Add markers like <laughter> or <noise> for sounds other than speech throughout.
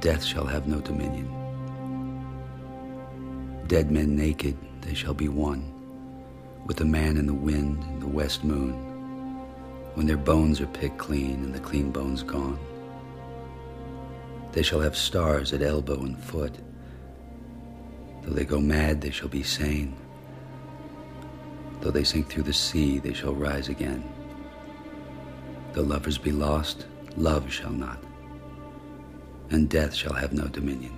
death shall have no dominion. Dead men naked, they shall be one, with the man in the wind and the west moon, when their bones are picked clean and the clean bones gone. They shall have stars at elbow and foot. Though they go mad, they shall be sane. Though they sink through the sea, they shall rise again. Though lovers be lost, love shall not, and death shall have no dominion.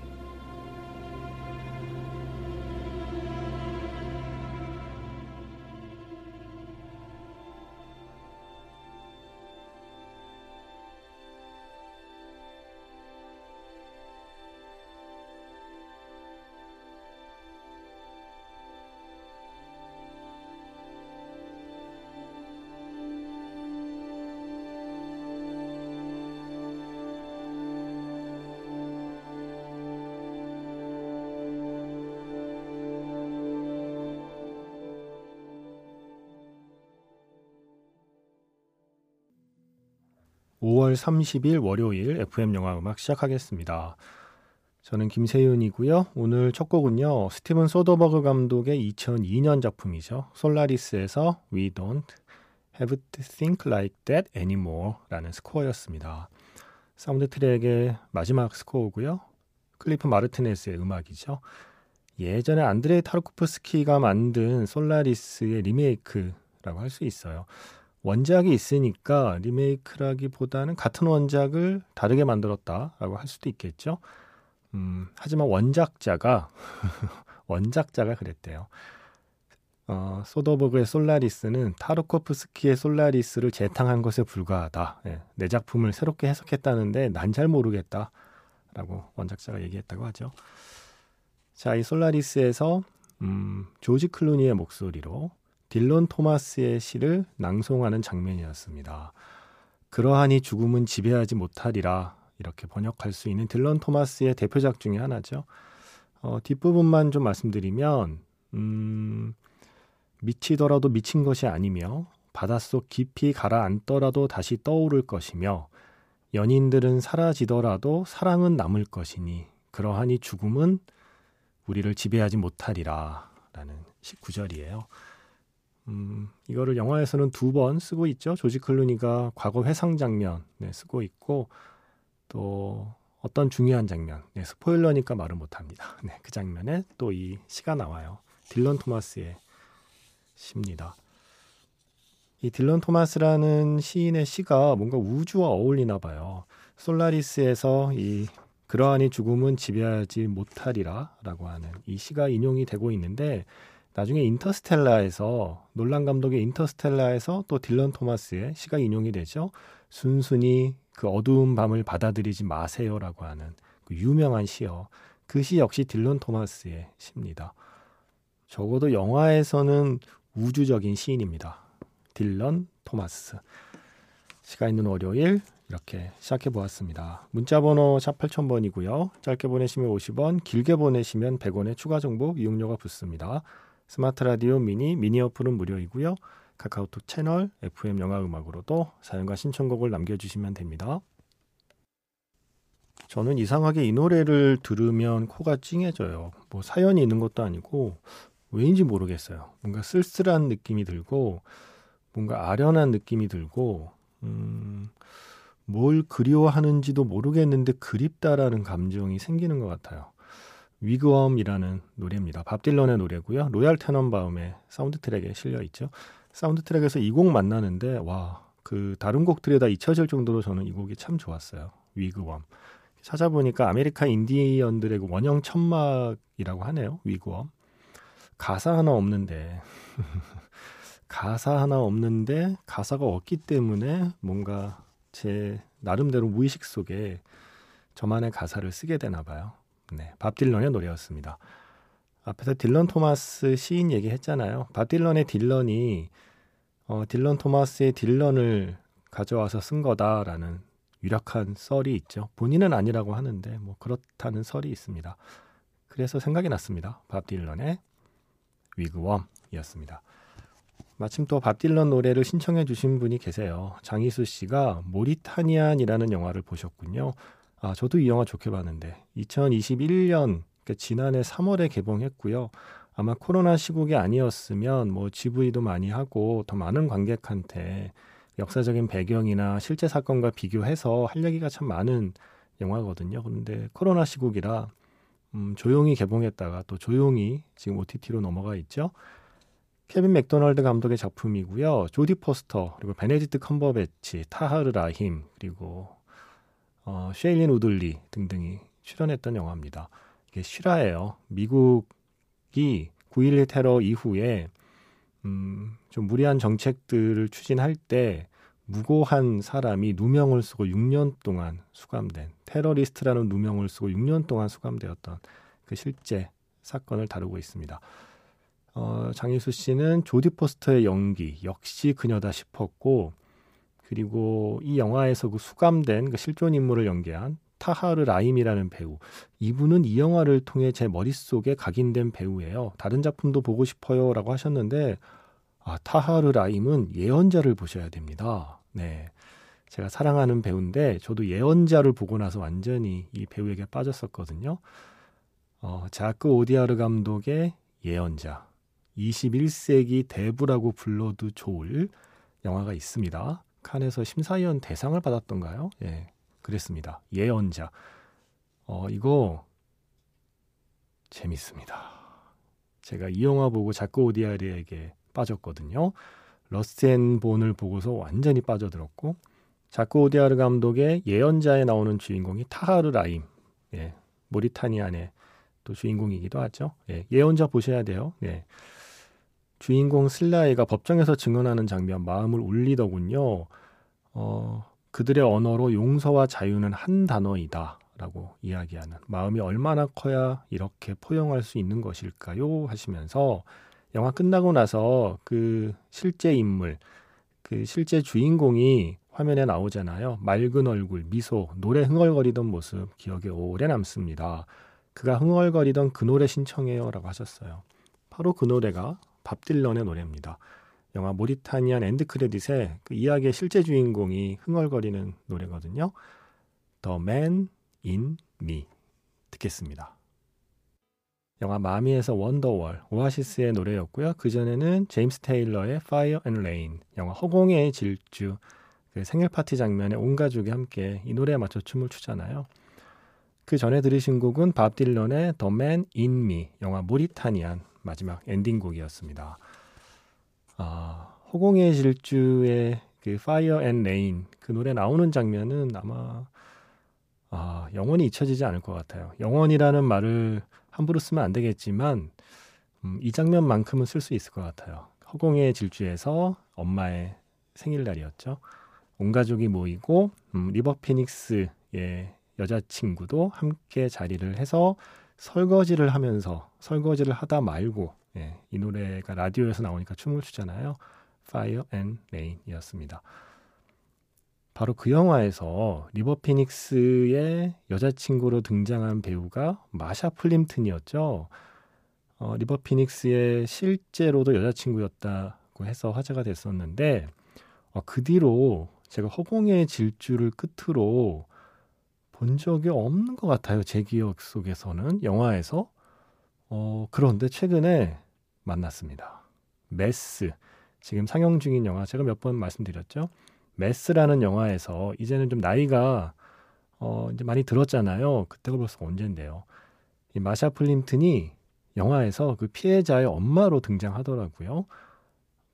(5월 30일) 월요일 FM 영화 음악 시작하겠습니다. 저는 김세윤이고요. 오늘 첫 곡은요. 스티븐 소더버그 감독의 2002년 작품이죠. 솔라리스에서 We Don't Have to Think Like That Anymore 라는 스코어였습니다. 사운드 트랙의 마지막 스코어고요. 클리프 마르티네스의 음악이죠. 예전에 안드레이 타르코프스키가 만든 솔라리스의 리메이크라고 할 수 있어요. 원작이 있으니까 리메이크라기보다는 같은 원작을 다르게 만들었다라고 할 수도 있겠죠. 음, 하지만 원작자가 <laughs> 원작자가 그랬대요. 어, 소더버그의 솔라리스는 타르코프스키의 솔라리스를 재탕한 것에 불과하다. 예, 내 작품을 새롭게 해석했다는데 난 잘 모르겠다라고 원작자가 얘기했다고 하죠. 자, 이 솔라리스에서 음, 조지 클루니의 목소리로 딜런 토마스의 시를 낭송하는 장면이었습니다. 그러하니 죽음은 지배하지 못하리라 이렇게 번역할 수 있는 딜런 토마스의 대표작 중의 하나죠. 어, 뒷부분만 좀 말씀드리면 음, 미치더라도 미친 것이 아니며 바닷속 깊이 가라앉더라도 다시 떠오를 것이며 연인들은 사라지더라도 사랑은 남을 것이니 그러하니 죽음은 우리를 지배하지 못하리라 라는 19절이에요. 음, 이거를 영화에서는 두 번 쓰고 있죠. 조지 클루니가 과거 회상 장면 네, 쓰고 있고 또 어떤 중요한 장면, 네, 스포일러니까 말을 못합니다. <laughs> 네, 그 장면에 또 이 시가 나와요. 딜런 토마스의 시입니다. 이 딜런 토마스라는 시인의 시가 뭔가 우주와 어울리나 봐요. 솔라리스에서 이 그러하니 죽음은 지배하지 못하리라 라고 하는 이 시가 인용이 되고 있는데 나중에 인터스텔라에서 놀란 감독의 인터스텔라에서 또 딜런 토마스의 시가 인용이 되죠. 순순히 그 어두운 밤을 받아들이지 마세요라고 하는 그 유명한 시요. 그 시 역시 딜런 토마스의 시입니다. 적어도 영화에서는 우주적인 시인입니다. 딜런 토마스. 시가 있는 월요일 이렇게 시작해 보았습니다. 문자 번호 샵 8000번이고요. 짧게 보내시면 50원, 길게 보내시면 100원의 추가 정보 이용료가 붙습니다. 스마트 라디오 미니 미니 어플은 무료이고요. 카카오톡 채널 FM 영화 음악으로도 사연과 신청곡을 남겨주시면 됩니다. 저는 이상하게 이 노래를 들으면 코가 찡해져요. 뭐 사연이 있는 것도 아니고 왜인지 모르겠어요. 뭔가 쓸쓸한 느낌이 들고 뭔가 아련한 느낌이 들고 음, 뭘 그리워하는지도 모르겠는데 그립다라는 감정이 생기는 것 같아요. Wigwam이라는 노래입니다. 밥 딜런의 노래고요. 로얄 테넌바움의 사운드 트랙에 실려 있죠. 사운드 트랙에서 이 곡 만나는데 와, 그 다른 곡들에 다 잊혀질 정도로 저는 이 곡이 참 좋았어요. Wigwam. 찾아보니까 아메리카 인디언들의 그 원형 천막이라고 하네요. Wigwam. 가사 하나 없는데 <laughs> 가사 하나 없는데 가사가 없기 때문에 뭔가 제 나름대로 무의식 속에 저만의 가사를 쓰게 되나 봐요. 네, 밥 딜런의 노래였습니다. 앞에서 딜런 토마스 시인 얘기했잖아요. 밥 딜런의 딜런이 어, 딜런 토마스의 딜런을 가져와서 쓴 거다라는 유력한 썰이 있죠. 본인은 아니라고 하는데 뭐 그렇다는 설이 있습니다. 그래서 생각이 났습니다. 밥 딜런의 위그웜이었습니다. 마침 또 밥 딜런 노래를 신청해 주신 분이 계세요. 장희수 씨가 모리타니안이라는 영화를 보셨군요. 아, 저도 이 영화 좋게 봤는데 2021년 그러니까 지난해 3월에 개봉했고요. 아마 코로나 시국이 아니었으면 뭐 GV도 많이 하고 더 많은 관객한테 역사적인 배경이나 실제 사건과 비교해서 할 얘기가 참 많은 영화거든요. 그런데 코로나 시국이라 음, 조용히 개봉했다가 또 조용히 지금 OTT로 넘어가 있죠. 케빈 맥도널드 감독의 작품이고요. 조디 포스터 그리고 베네딕트 컴버배치, 타하르 라힘 그리고 어, 쉐일린 우들리 등등이 출연했던 영화입니다. 이게 실화예요. 미국이 9.11 테러 이후에 음, 좀 무리한 정책들을 추진할 때 무고한 사람이 누명을 쓰고 6년 동안 수감된 테러리스트라는 누명을 쓰고 6년 동안 수감되었던 그 실제 사건을 다루고 있습니다. 어, 장희수 씨는 조디 포스터의 연기 역시 그녀다 싶었고 그리고 이 영화에서 그 수감된 그 실존 인물을 연기한 타하르 라임이라는 배우. 이분은 이 영화를 통해 제 머릿속에 각인된 배우예요. 다른 작품도 보고 싶어요 라고 하셨는데 아, 타하르 라임은 예언자를 보셔야 됩니다. 네. 제가 사랑하는 배우인데 저도 예언자를 보고 나서 완전히 이 배우에게 빠졌었거든요. 어, 자크 오디아르 감독의 예언자. 21세기 대부라고 불러도 좋을 영화가 있습니다. 칸에서 심사위원 대상을 받았던가요? 예. 그랬습니다. 예언자. 어, 이거 재밌습니다. 제가 이 영화 보고 자크 오디아르에게 빠졌거든요. Rust and Bone을 보고서 완전히 빠져들었고 자크 오디아르 감독의 예언자에 나오는 주인공이 타하르 라힘, 예, Mauritanian의 또 주인공이기도 하죠. 예, 예언자 보셔야 돼요. 예. 주인공 슬라히가 법정에서 증언하는 장면 마음을 울리더군요. 어, 그들의 언어로 용서와 자유는 한 단어이다. 라고 이야기하는 마음이 얼마나 커야 이렇게 포용할 수 있는 것일까요? 하시면서 영화 끝나고 나서 그 실제 인물, 그 실제 주인공이 화면에 나오잖아요. 맑은 얼굴, 미소, 노래 흥얼거리던 모습 기억에 오래 남습니다. 그가 흥얼거리던 그 노래 신청해요 라고 하셨어요. 바로 그 노래가 밥 딜런의 노래입니다. 영화 Mauritanian end credit의 그 이야기의 실제 주인공이 흥얼거리는 노래거든요. The Man in Me 듣겠습니다. 영화 마미에서 원더월, 오아시스의 노래였고요. 그전에는 제임스 테일러의 Fire and Rain, 영화 허공의 질주, 그 생일 파티 장면에 온 가족이 함께 이 노래에 맞춰 춤을 추잖아요. 그 전에 들으신 곡은 밥 딜런의 The Man in Me, 영화 모리타니안 마지막 엔딩곡이었습니다. 아, 허공의 질주의 그 Fire and Rain 그 노래 나오는 장면은 아마 아, 영원히 잊혀지지 않을 것 같아요. 영원이라는 말을 함부로 쓰면 안 되겠지만 음, 이 장면만큼은 쓸 수 있을 것 같아요. 허공의 질주에서 엄마의 생일날이었죠. 온 가족이 모이고 음, 리버 피닉스의 여자친구도 함께 자리를 해서 설거지를 하면서 설거지를 하다 말고 예, 이 노래가 라디오에서 나오니까 춤을 추잖아요. Fire and Rain이었습니다. 바로 그 영화에서 리버 피닉스의 여자친구로 등장한 배우가 마샤 플림튼이었죠. 어, 리버 피닉스의 실제로도 여자친구였다고 해서 화제가 됐었는데 어, 그 뒤로 제가 허공에의 질주를 끝으로 본 적이 없는 것 같아요. 제 기억 속에서는 영화에서. 어, 그런데 최근에 만났습니다. Mass. 지금 상영 중인 영화 제가 몇 번 말씀드렸죠. Mass라는 영화에서 이제는 좀 나이가 어 이제 많이 들었잖아요. 그때가 벌써 언젠데요. 이 마샤 플림튼이 영화에서 그 피해자의 엄마로 등장하더라고요.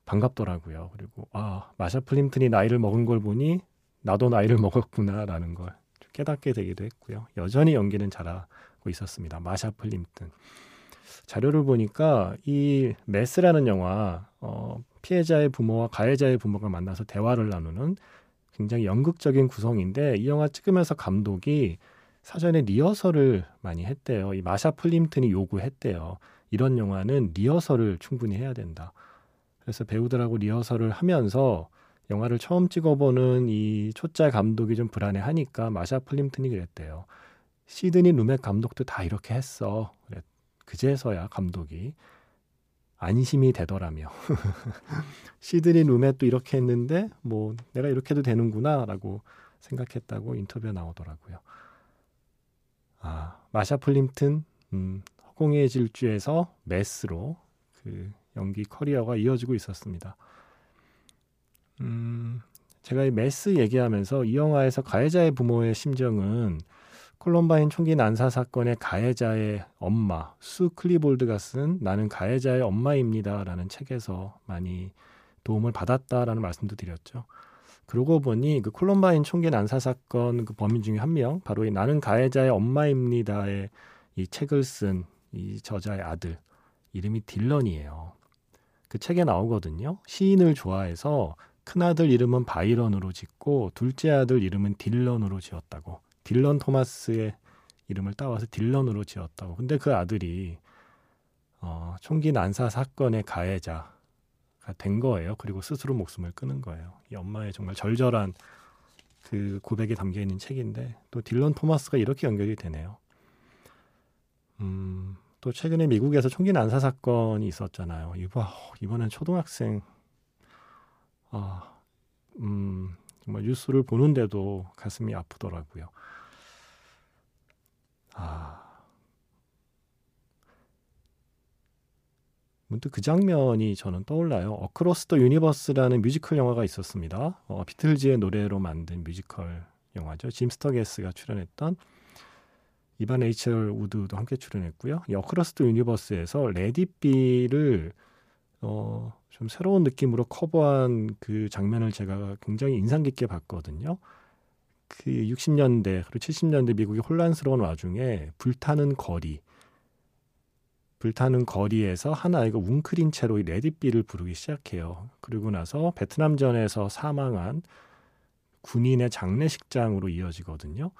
반갑더라고요. 그리고 아 마샤 플림튼이 나이를 먹은 걸 보니 나도 나이를 먹었구나라는 걸 깨닫게 되기도 했고요. 여전히 연기는 잘하고 있었습니다. 마샤 플림튼. 자료를 보니까 이 메스라는 영화 어, 피해자의 부모와 가해자의 부모가 만나서 대화를 나누는 굉장히 연극적인 구성인데 이 영화 찍으면서 감독이 사전에 리허설을 많이 했대요. 이 마샤 플림튼이 요구했대요. 이런 영화는 리허설을 충분히 해야 된다. 그래서 배우들하고 리허설을 하면서 영화를 처음 찍어보는 이 초짜 감독이 좀 불안해하니까 마샤 플림튼이 그랬대요. 시드니 루맥 감독도 다 이렇게 했어. 그제서야 감독이 안심이 되더라며. <laughs> 시드니 루멧도 이렇게 했는데 뭐 내가 이렇게 해도 되는구나라고 생각했다고 인터뷰에 나오더라고요. 아, 마샤 플림튼 음, 허공의 질주에서 메스로 그 연기 커리어가 이어지고 있었습니다. 음, 제가 이 Mass 얘기하면서 이 영화에서 가해자의 부모의 심정은 콜럼바인 총기 난사 사건의 가해자의 엄마 수 클리볼드가 쓴 나는 가해자의 엄마입니다라는 책에서 많이 도움을 받았다라는 말씀도 드렸죠. 그러고 보니 그 콜럼바인 총기 난사 사건 그 범인 중에 한 명, 바로 이 나는 가해자의 엄마입니다의 이 책을 쓴 이 저자의 아들 이름이 딜런이에요. 그 책에 나오거든요. 시인을 좋아해서 큰아들 이름은 바이런으로 짓고 둘째 아들 이름은 딜런으로 지었다고. 딜런 토마스의 이름을 따와서 딜런으로 지었다고. 근데 그 아들이 어, 총기 난사 사건의 가해자 된 거예요. 그리고 스스로 목숨을 끊은 거예요. 이 엄마의 정말 절절한 그 고백이 담겨 있는 책인데 또 딜런 토마스가 이렇게 연결이 되네요. 음, 또 최근에 미국에서 총기 난사 사건이 있었잖아요. 이번 이번엔 초등학생 아, 음, 정말 뉴스를 보는데도 가슴이 아프더라고요. 아, 문득 그 장면이 저는 떠올라요. Across the Universe라는 뮤지컬 영화가 있었습니다. 어, 비틀즈의 노래로 만든 뮤지컬 영화죠. 짐 스터게스가 출연했던 에반 레이첼 우드도 함께 출연했고요. 이 어크로스 더 유니버스에서 레디비를 어, 좀 새로운 느낌으로 커버한 그 장면을 제가 굉장히 인상 깊게 봤거든요. 그 60년대 그리고 70년대 미국이 혼란스러운 와중에 불타는 거리 불타는 거리에서 한 아이가 웅크린 채로 이 Let It Be를 부르기 시작해요. 그리고 나서 베트남전에서 사망한 군인의 장례식장으로 이어지거든요.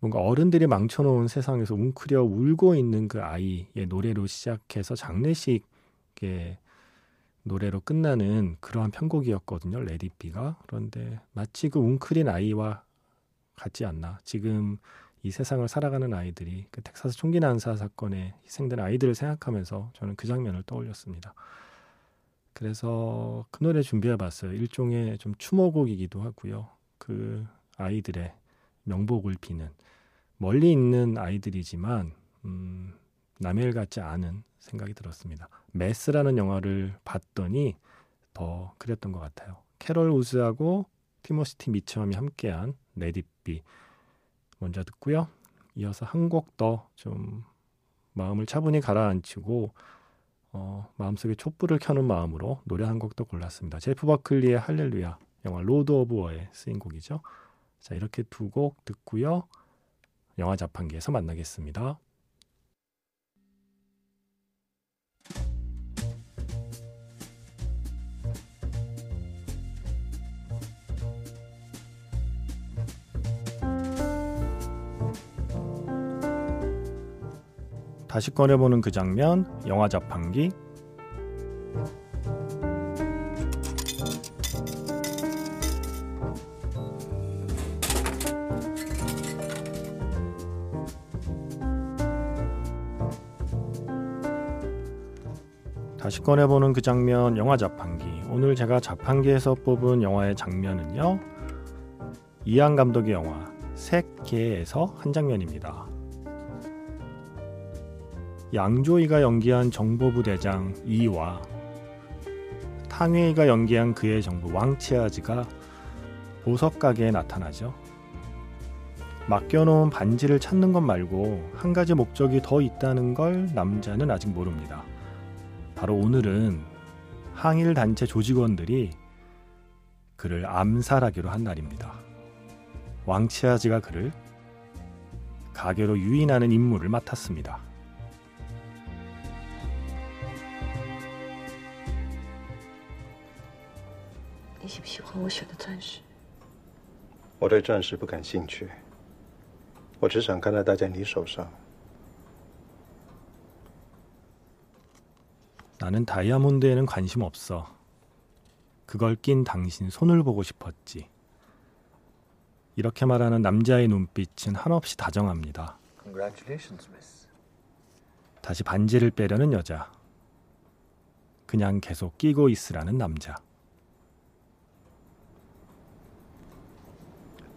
뭔가 어른들이 망쳐놓은 세상에서 웅크려 울고 있는 그 아이의 노래로 시작해서 장례식의 노래로 끝나는 그러한 편곡이었거든요. 레디비가. 그런데 마치 그 웅크린 아이와 같지 않나. 지금 이 세상을 살아가는 아이들이 그 텍사스 총기 난사 사건에 희생된 아이들을 생각하면서 저는 그 장면을 떠올렸습니다. 그래서 그 노래 준비해 봤어요. 일종의 좀 추모곡이기도 하고요. 그 아이들의 명복을 비는 멀리 있는 아이들이지만 음, 남의 일 같지 않은 생각이 들었습니다. Mass라는 영화를 봤더니 더 그랬던 것 같아요. 캐롤 우즈하고 티모시 T. 미첨이 함께한 Let It Be 먼저 듣고요. 이어서 한 곡 더 좀 마음을 차분히 가라앉히고 어, 마음속에 촛불을 켜는 마음으로 노래 한 곡 더 골랐습니다. 제프 버클리의 할렐루야 영화 Lord of War에 쓰인 곡이죠. 자 이렇게 두 곡 듣고요. 영화 자판기에서 만나겠습니다. 다시 꺼내보는 그 장면, 영화 자판기. 다시 꺼내보는 그 장면, 영화 자판기. 오늘 제가 자판기에서 뽑은 영화의 장면은요, 이안 감독의 영화 색개에서 한 장면입니다. 양조이가 연기한 정보부 대장 이와 탕웨이가 연기한 그의 정부 왕치아즈가 보석 가게에 나타나죠. 맡겨놓은 반지를 찾는 것 말고 한 가지 목적이 더 있다는 걸 남자는 아직 모릅니다. 바로 오늘은 항일 단체 조직원들이 그를 암살하기로 한 날입니다. 왕치아즈가 그를 가게로 유인하는 임무를 맡았습니다. 你喜不喜欢我选的钻石？我对钻石不感兴趣，我只想看它戴在你手上。 나는 다이아몬드에는 관심 없어. 그걸 낀 당신 손을 보고 싶었지. 이렇게 말하는 남자의 눈빛은 한없이 다정합니다. Congratulations, miss. 다시 반지를 빼려는 여자. 그냥 계속 끼고 있으라는 남자.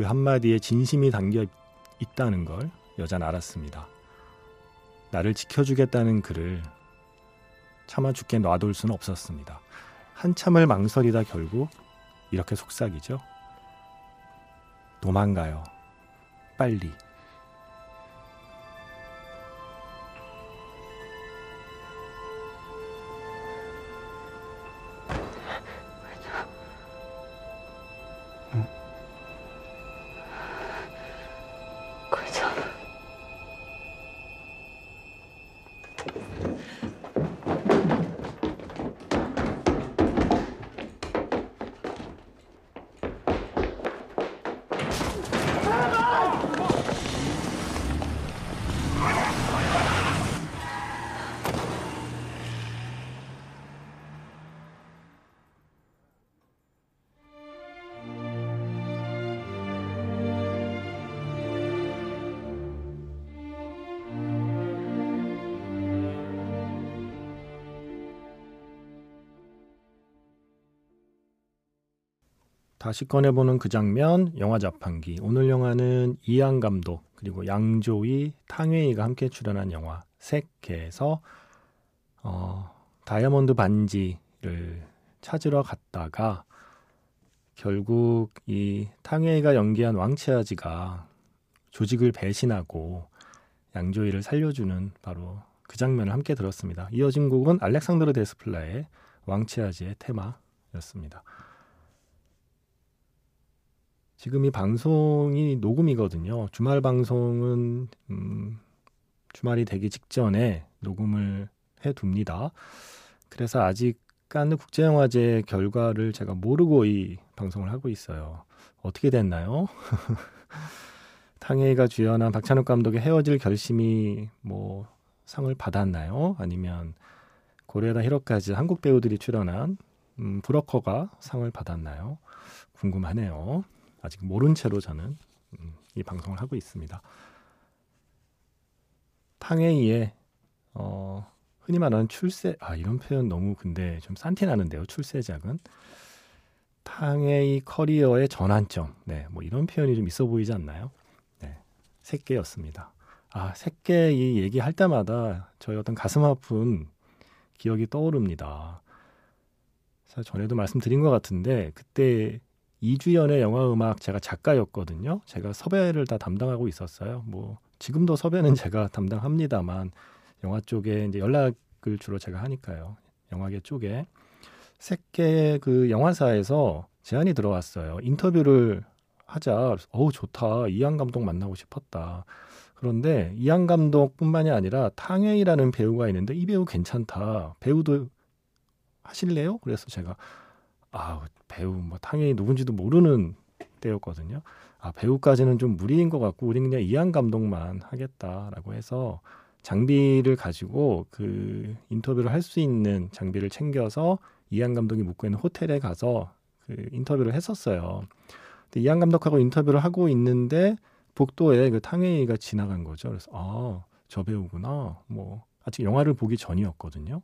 그 한마디에 진심이 담겨 있다는 걸 여자는 알았습니다. 나를 지켜주겠다는 그를 차마 죽게 놔둘 수는 없었습니다. 한참을 망설이다 결국 이렇게 속삭이죠. 도망가요. 빨리. 다시 꺼내보는 그 장면, 영화 자판기. 오늘 영화는 이양 감독 그리고 양조위, 탕웨이가 함께 출연한 영화 색개에서 어, 다이아몬드 반지를 찾으러 갔다가 결국 이 탕웨이가 연기한 왕치아지가 조직을 배신하고 양조위를 살려주는 바로 그 장면을 함께 들었습니다. 이어진 곡은 알렉산드르 데스플라의 왕치아지의 테마였습니다. 지금 이 방송이 녹음이거든요. 주말 방송은 음, 주말이 되기 직전에 녹음을 해 둡니다. 그래서 아직 깐느 국제영화제 결과를 제가 모르고 이 방송을 하고 있어요. 어떻게 됐나요? <laughs> 탕웨이가 주연한 박찬욱 감독의 헤어질 결심이 뭐 상을 받았나요? 아니면 고레다 히로까지 한국 배우들이 출연한 음, 브로커가 상을 받았나요? 궁금하네요. 아직 모른 채로 저는 음, 이 방송을 하고 있습니다. 탕웨이의 어, 흔히 말하는 출세 아 이런 표현 너무 근데 좀 산티 나는데요. 출세작은 탕웨이 커리어의 전환점. 네, 뭐 이런 표현이 좀 있어 보이지 않나요? 네, 새끼였습니다. 아, 새끼 이 얘기할 때마다 저희 어떤 가슴 아픈 기억이 떠오릅니다. 전에도 말씀드린 것 같은데 그때 이주연의 영화 음악 제가 작가였거든요. 제가 섭외를 다 담당하고 있었어요. 뭐 지금도 섭외는 <laughs> 제가 담당합니다만 영화 쪽에 이제 연락을 주로 제가 하니까요. 영화계 쪽에 새끼 그 영화사에서 제안이 들어왔어요. 인터뷰를 하자. 어우 좋다. 이한 감독 만나고 싶었다. 그런데 이한 감독뿐만이 아니라 탕웨이라는 배우가 있는데 이 배우 괜찮다. 배우도 하실래요? 그래서 제가 아 배우 뭐 탕웨이 누군지도 모르는 때였거든요. 아 배우까지는 좀 무리인 것 같고 우리 그냥 이한 감독만 하겠다라고 해서 장비를 가지고 그 인터뷰를 할 수 있는 장비를 챙겨서 이한 감독이 묵고 있는 호텔에 가서 그 인터뷰를 했었어요. 근데 이한 감독하고 인터뷰를 하고 있는데 복도에 그 탕웨이가 지나간 거죠. 그래서 아, 저 배우구나. 뭐 아직 영화를 보기 전이었거든요.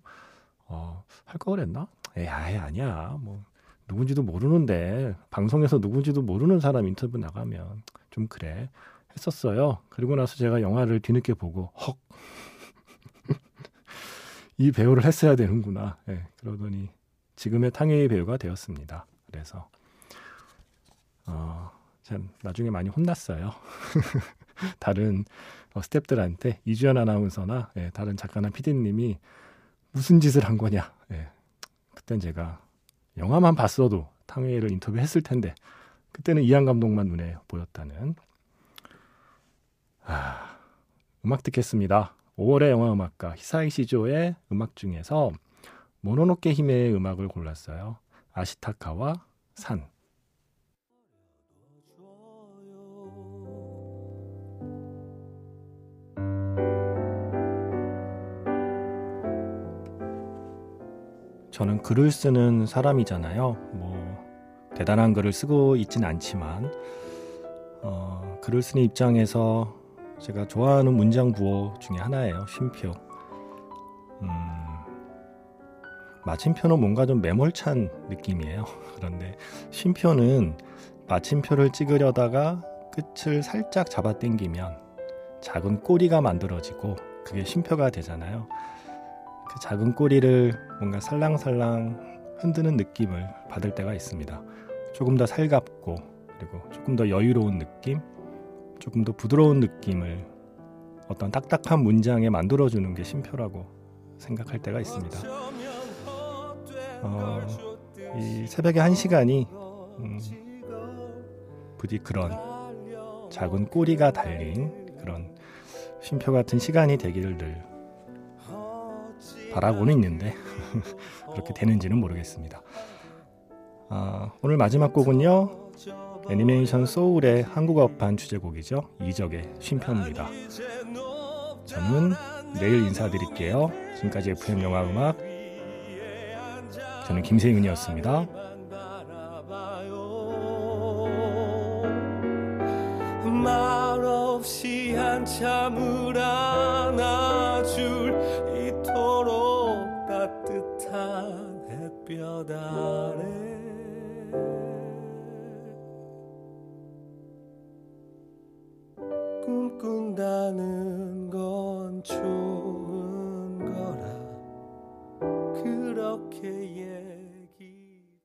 어, 할거 그랬나? 에이, 아예 아니야. 뭐 누군지도 모르는데 방송에서 누군지도 모르는 사람 인터뷰 나가면 좀 그래 했었어요. 그리고 나서 제가 영화를 뒤늦게 보고 헉. <laughs> 이 배우를 했어야 되는구나. 네, 그러더니 지금의 탕웨이 배우가 되었습니다. 그래서 어, 참 나중에 많이 혼났어요. <laughs> 다른 어, 스탭들한테 이주연 아나운서나 예, 다른 작가나 피디님이 무슨 짓을 한 거냐. 예, 그땐 제가 영화만 봤어도 탕웨이를 인터뷰했을 텐데 그때는 이한 감독만 눈에 보였다는 아, 음악 듣겠습니다. 5월의 영화 음악가 히사이 시조의 음악 중에서 모노노케 히메의 음악을 골랐어요. 아시타카와 산. 저는 글을 쓰는 사람이잖아요. 뭐 대단한 글을 쓰고 있진 않지만 어, 글을 쓰는 입장에서 제가 좋아하는 문장 부호 중에 하나예요. 쉼표. 음, 마침표는 뭔가 좀 매몰찬 느낌이에요. <laughs> 그런데 쉼표는 마침표를 찍으려다가 끝을 살짝 잡아당기면 작은 꼬리가 만들어지고 그게 쉼표가 되잖아요. 그 작은 꼬리를 뭔가 살랑살랑 흔드는 느낌을 받을 때가 있습니다. 조금 더 살갑고 그리고 조금 더 여유로운 느낌, 조금 더 부드러운 느낌을 어떤 딱딱한 문장에 만들어주는 게 쉼표라고 생각할 때가 있습니다. 어, 이 새벽의 한 시간이 음, 부디 그런 작은 꼬리가 달린 그런 쉼표 같은 시간이 되기를 늘 바라고는 있는데 <laughs> 그렇게 되는지는 모르겠습니다. 아, 오늘 마지막 곡은요 애니메이션 소울의 한국어판 주제곡이죠 이적의 쉼표입니다. 저는 내일 인사드릴게요. 지금까지 FM 영화 음악 저는 김세윤이었습니다. 말없이 한참을 안아줄 到达